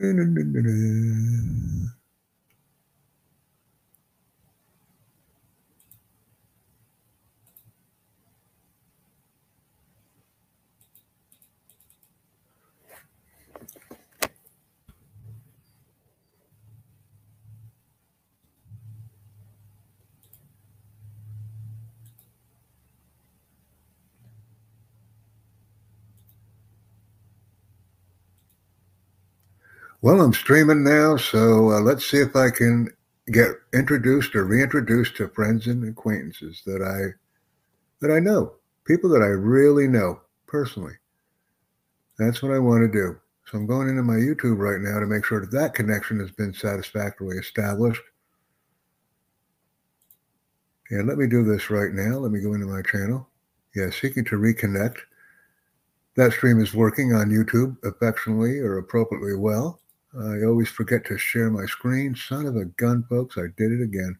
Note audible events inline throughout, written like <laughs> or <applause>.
Mm-hmm. Well, I'm streaming now, so uh, let's see if I can get introduced or reintroduced to friends and acquaintances that I that I know, people that I really know personally. That's what I want to do. So I'm going into my YouTube right now to make sure that that connection has been satisfactorily established. And let me do this right now. Let me go into my channel. Yeah, seeking to reconnect. That stream is working on YouTube affectionately or appropriately well. I always forget to share my screen. Son of a gun, folks, I did it again.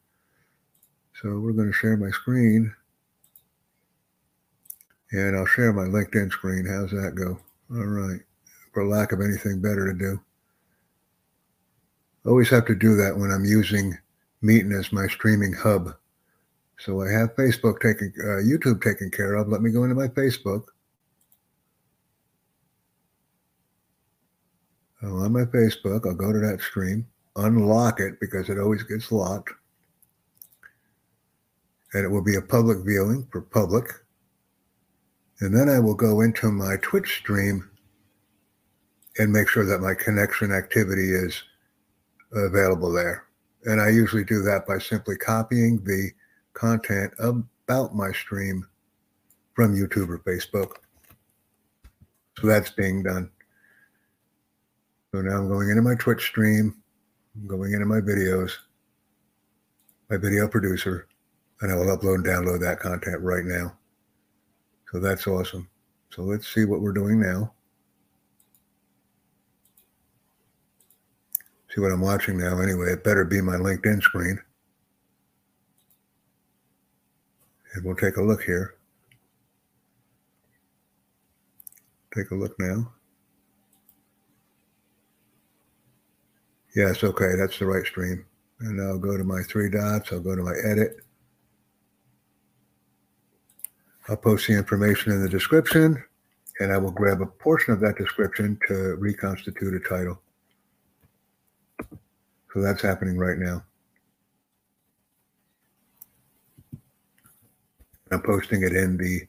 So we're going to share my screen. And I'll share my LinkedIn screen. How's that go? All right. For lack of anything better to do. Always have to do that when I'm using Meetin as my streaming hub. So I have Facebook taken, uh, YouTube taken care of. Let me go into my Facebook. Oh, on my Facebook, I'll go to that stream, unlock it because it always gets locked. And it will be a public viewing for public. And then I will go into my Twitch stream and make sure that my connection activity is available there. And I usually do that by simply copying the content about my stream from YouTube or Facebook. So that's being done. So now I'm going into my Twitch stream, I'm going into my videos, my video producer, and I will upload and download that content right now. So that's awesome. So let's see what we're doing now. See what I'm watching now anyway. It better be my LinkedIn screen. And we'll take a look here. Take a look now. Yes, okay, that's the right stream. And I'll go to my three dots. I'll go to my edit. I'll post the information in the description, and I will grab a portion of that description to reconstitute a title. So that's happening right now. I'm posting it in the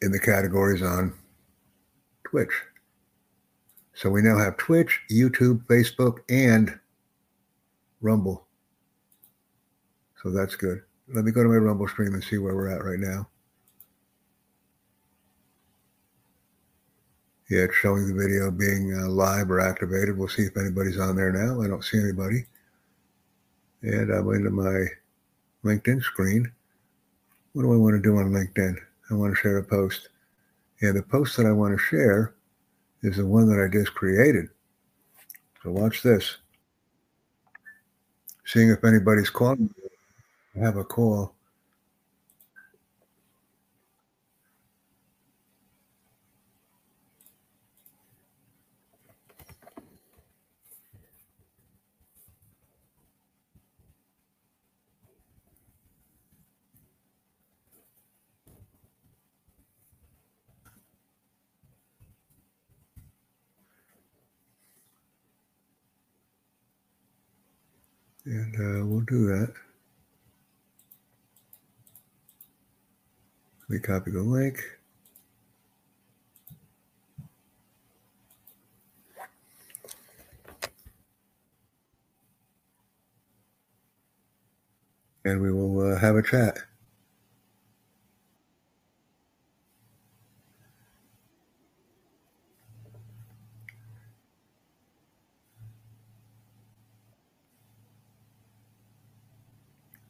in the categories on Twitch. So we now have Twitch, YouTube, Facebook, and Rumble. So that's good. Let me go to my Rumble stream and see where we're at right now. Yeah, it's showing the video being uh, live or activated. We'll see if anybody's on there now. I don't see anybody. And I'm into my LinkedIn screen. What do I want to do on LinkedIn? I want to share a post. And the post that I want to share is the one that I just created. So watch this. Seeing if anybody's calling. I have a call. And uh, we'll do that. Me copy the link. And we will uh, have a chat.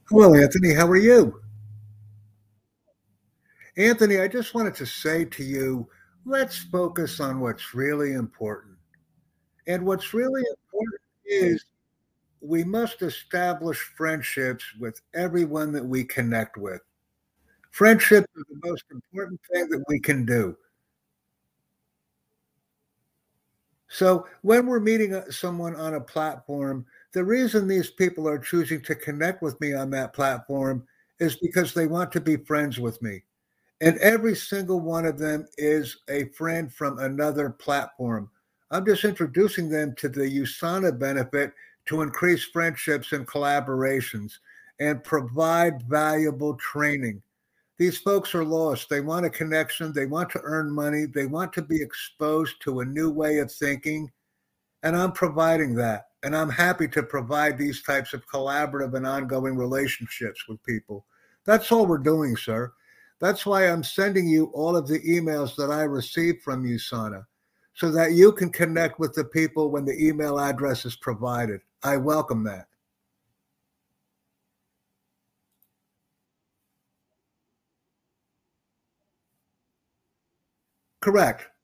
Hello, Anthony. How are you? Anthony, I just wanted to say to you let's focus on what's really important. And what's really important is we must establish friendships with everyone that we connect with. Friendship is the most important thing that we can do. So when we're meeting uh, someone on a platform, the reason these people are choosing to connect with me on that platform is because they want to be friends with me. And every single one of them is a friend from another platform. I'm just introducing them to the USANA benefit to increase friendships and collaborations and provide valuable training. These folks are lost. They want a connection. They want to earn money. They want to be exposed to a new way of thinking. And I'm providing that. And I'm happy to provide these types of collaborative and ongoing relationships with people. That's all we're doing, sir. That's why I'm sending you all of the emails that I receive from USANA, so that you can connect with the people when the email address is provided. I welcome that. Correct.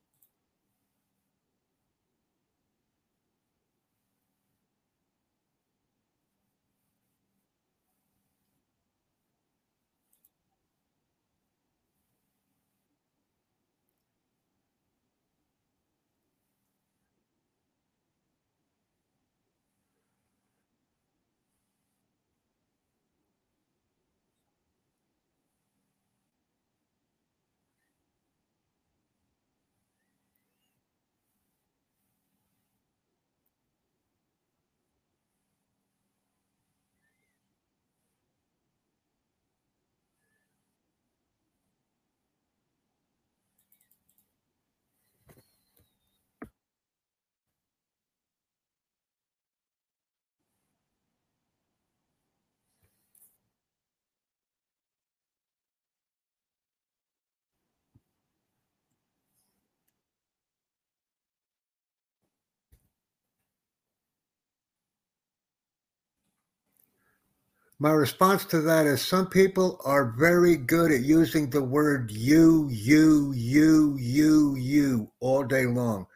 My response to that is some people are very good at using the word you, you, you, you, you all day long.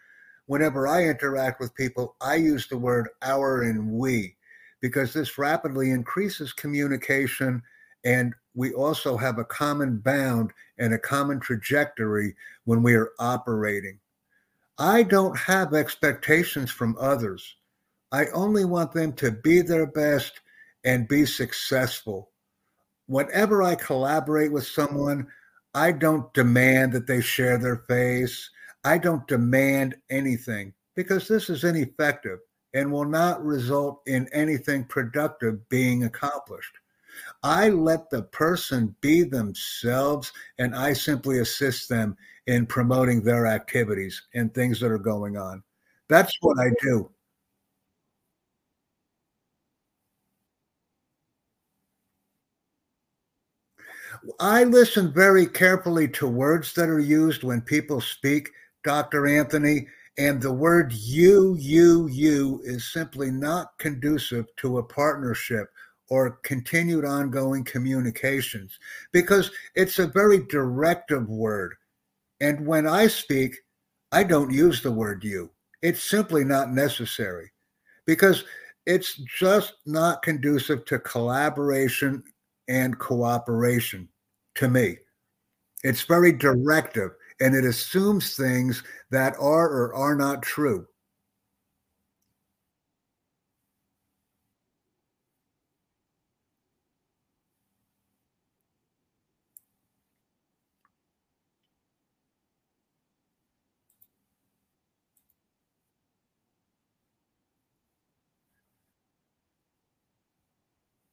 Whenever I interact with people, I use the word our and we because this rapidly increases communication and we also have a common bound and a common trajectory when we are operating. I don't have expectations from others. I only want them to be their best and be successful. Whenever I collaborate with someone, I don't demand that they share their face. I don't demand anything because this is ineffective and will not result in anything productive being accomplished. I let the person be themselves and I simply assist them in promoting their activities and things that are going on. That's what I do. I listen very carefully to words that are used when people speak, Dr. Anthony, and the word you, you, you is simply not conducive to a partnership or continued ongoing communications because it's a very directive word. And when I speak, I don't use the word you. It's simply not necessary because it's just not conducive to collaboration and cooperation to me. It's very directive and it assumes things that are or are not true.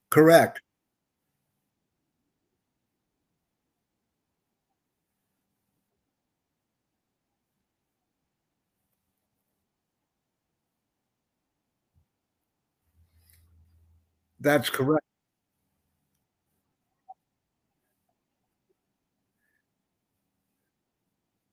Correct. That's correct.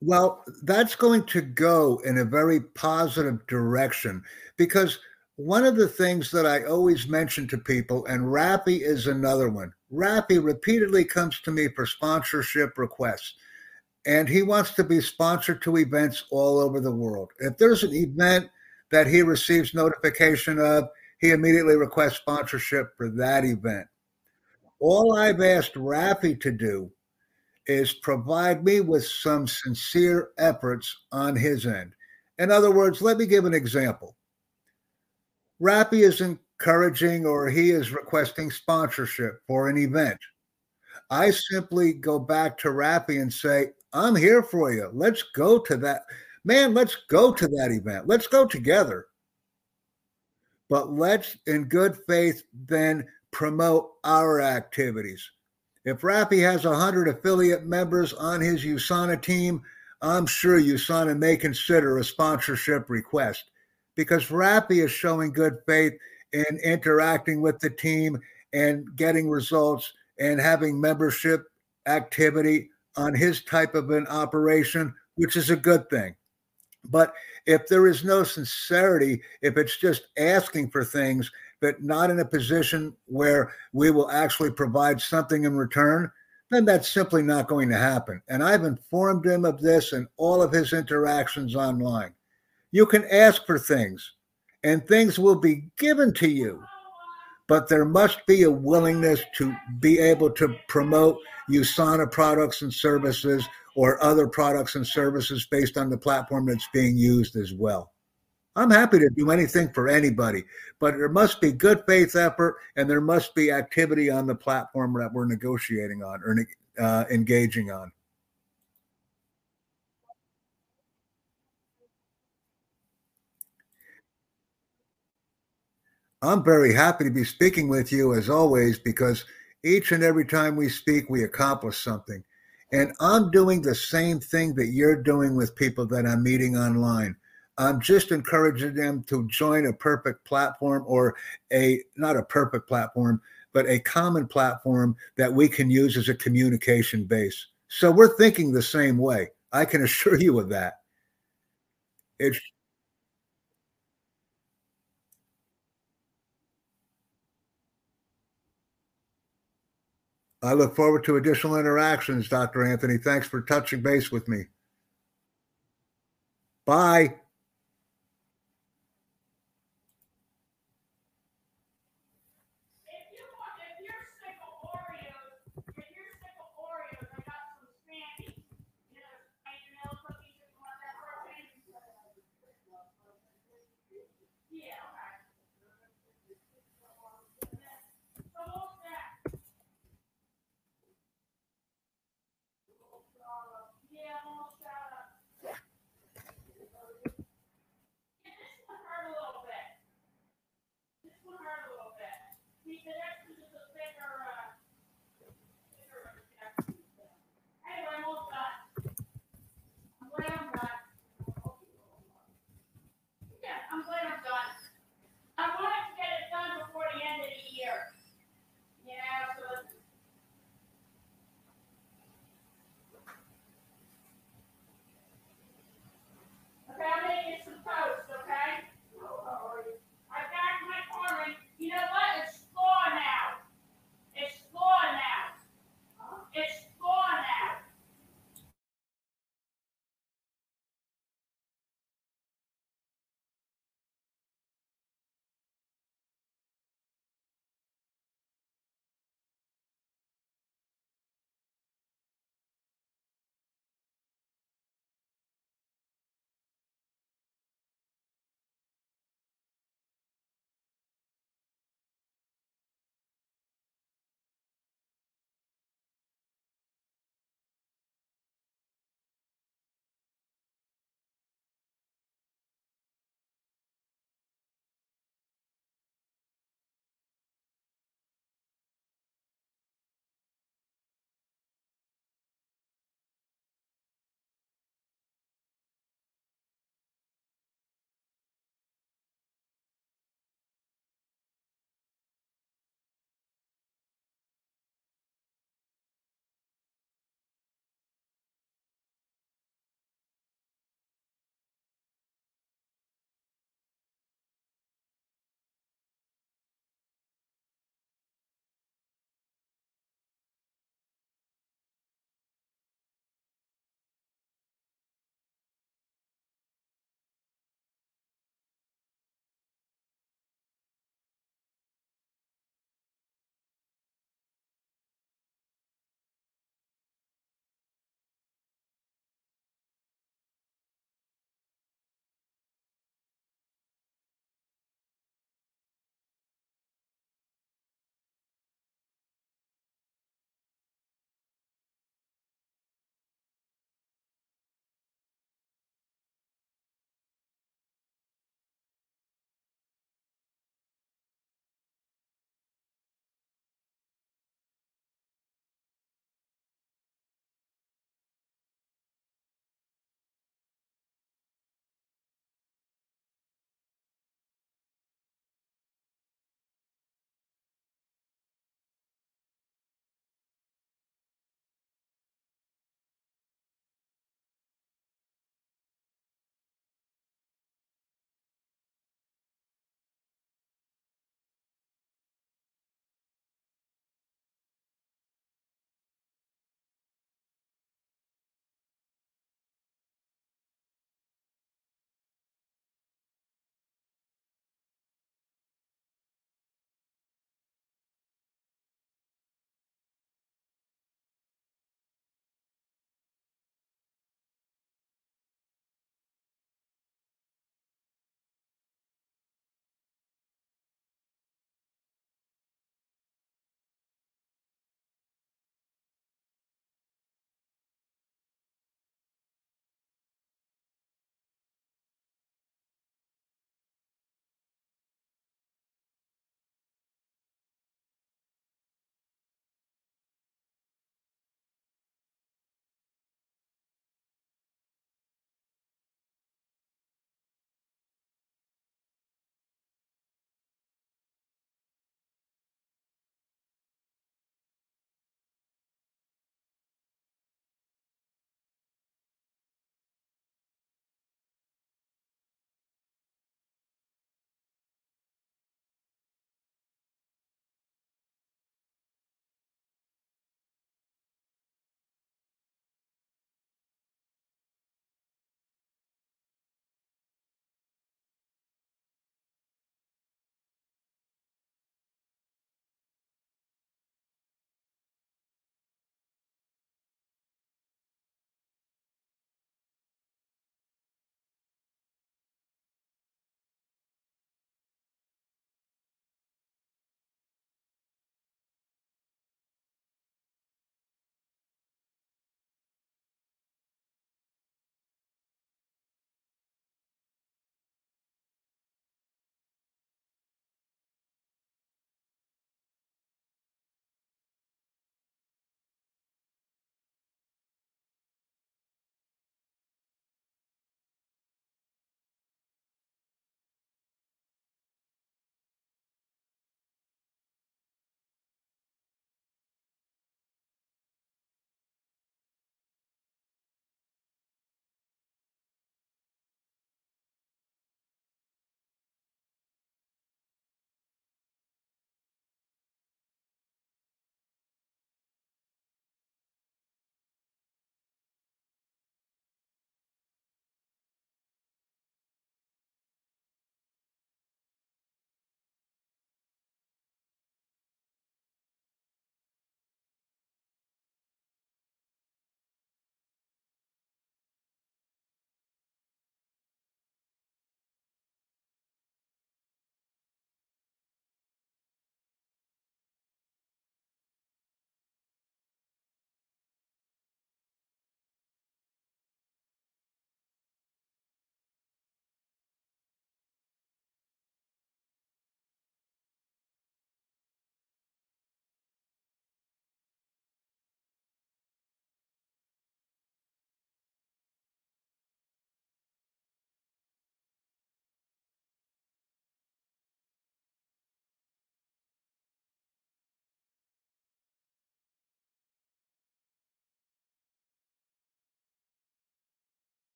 Well, that's going to go in a very positive direction because one of the things that I always mention to people, and Rappy is another one. Rappy repeatedly comes to me for sponsorship requests, and he wants to be sponsored to events all over the world. If there's an event that he receives notification of, he immediately requests sponsorship for that event. All I've asked Rappy to do is provide me with some sincere efforts on his end. In other words, let me give an example. Rappi is encouraging or he is requesting sponsorship for an event. I simply go back to Rappi and say, I'm here for you. Let's go to that. Man, let's go to that event. Let's go together. But let's, in good faith, then promote our activities. If Rappi has 100 affiliate members on his USANA team, I'm sure USANA may consider a sponsorship request because Rappi is showing good faith in interacting with the team and getting results and having membership activity on his type of an operation, which is a good thing. But if there is no sincerity, if it's just asking for things, but not in a position where we will actually provide something in return, then that's simply not going to happen. And I've informed him of this in all of his interactions online. You can ask for things, and things will be given to you, but there must be a willingness to be able to promote USANA products and services or other products and services based on the platform that's being used as well. I'm happy to do anything for anybody, but there must be good faith effort and there must be activity on the platform that we're negotiating on or uh, engaging on. I'm very happy to be speaking with you as always because each and every time we speak, we accomplish something. And I'm doing the same thing that you're doing with people that I'm meeting online. I'm just encouraging them to join a perfect platform or a not a perfect platform, but a common platform that we can use as a communication base. So we're thinking the same way. I can <laughs> assure you of that. It's I look forward to additional interactions, Dr. Anthony. Thanks for touching base with me. Bye.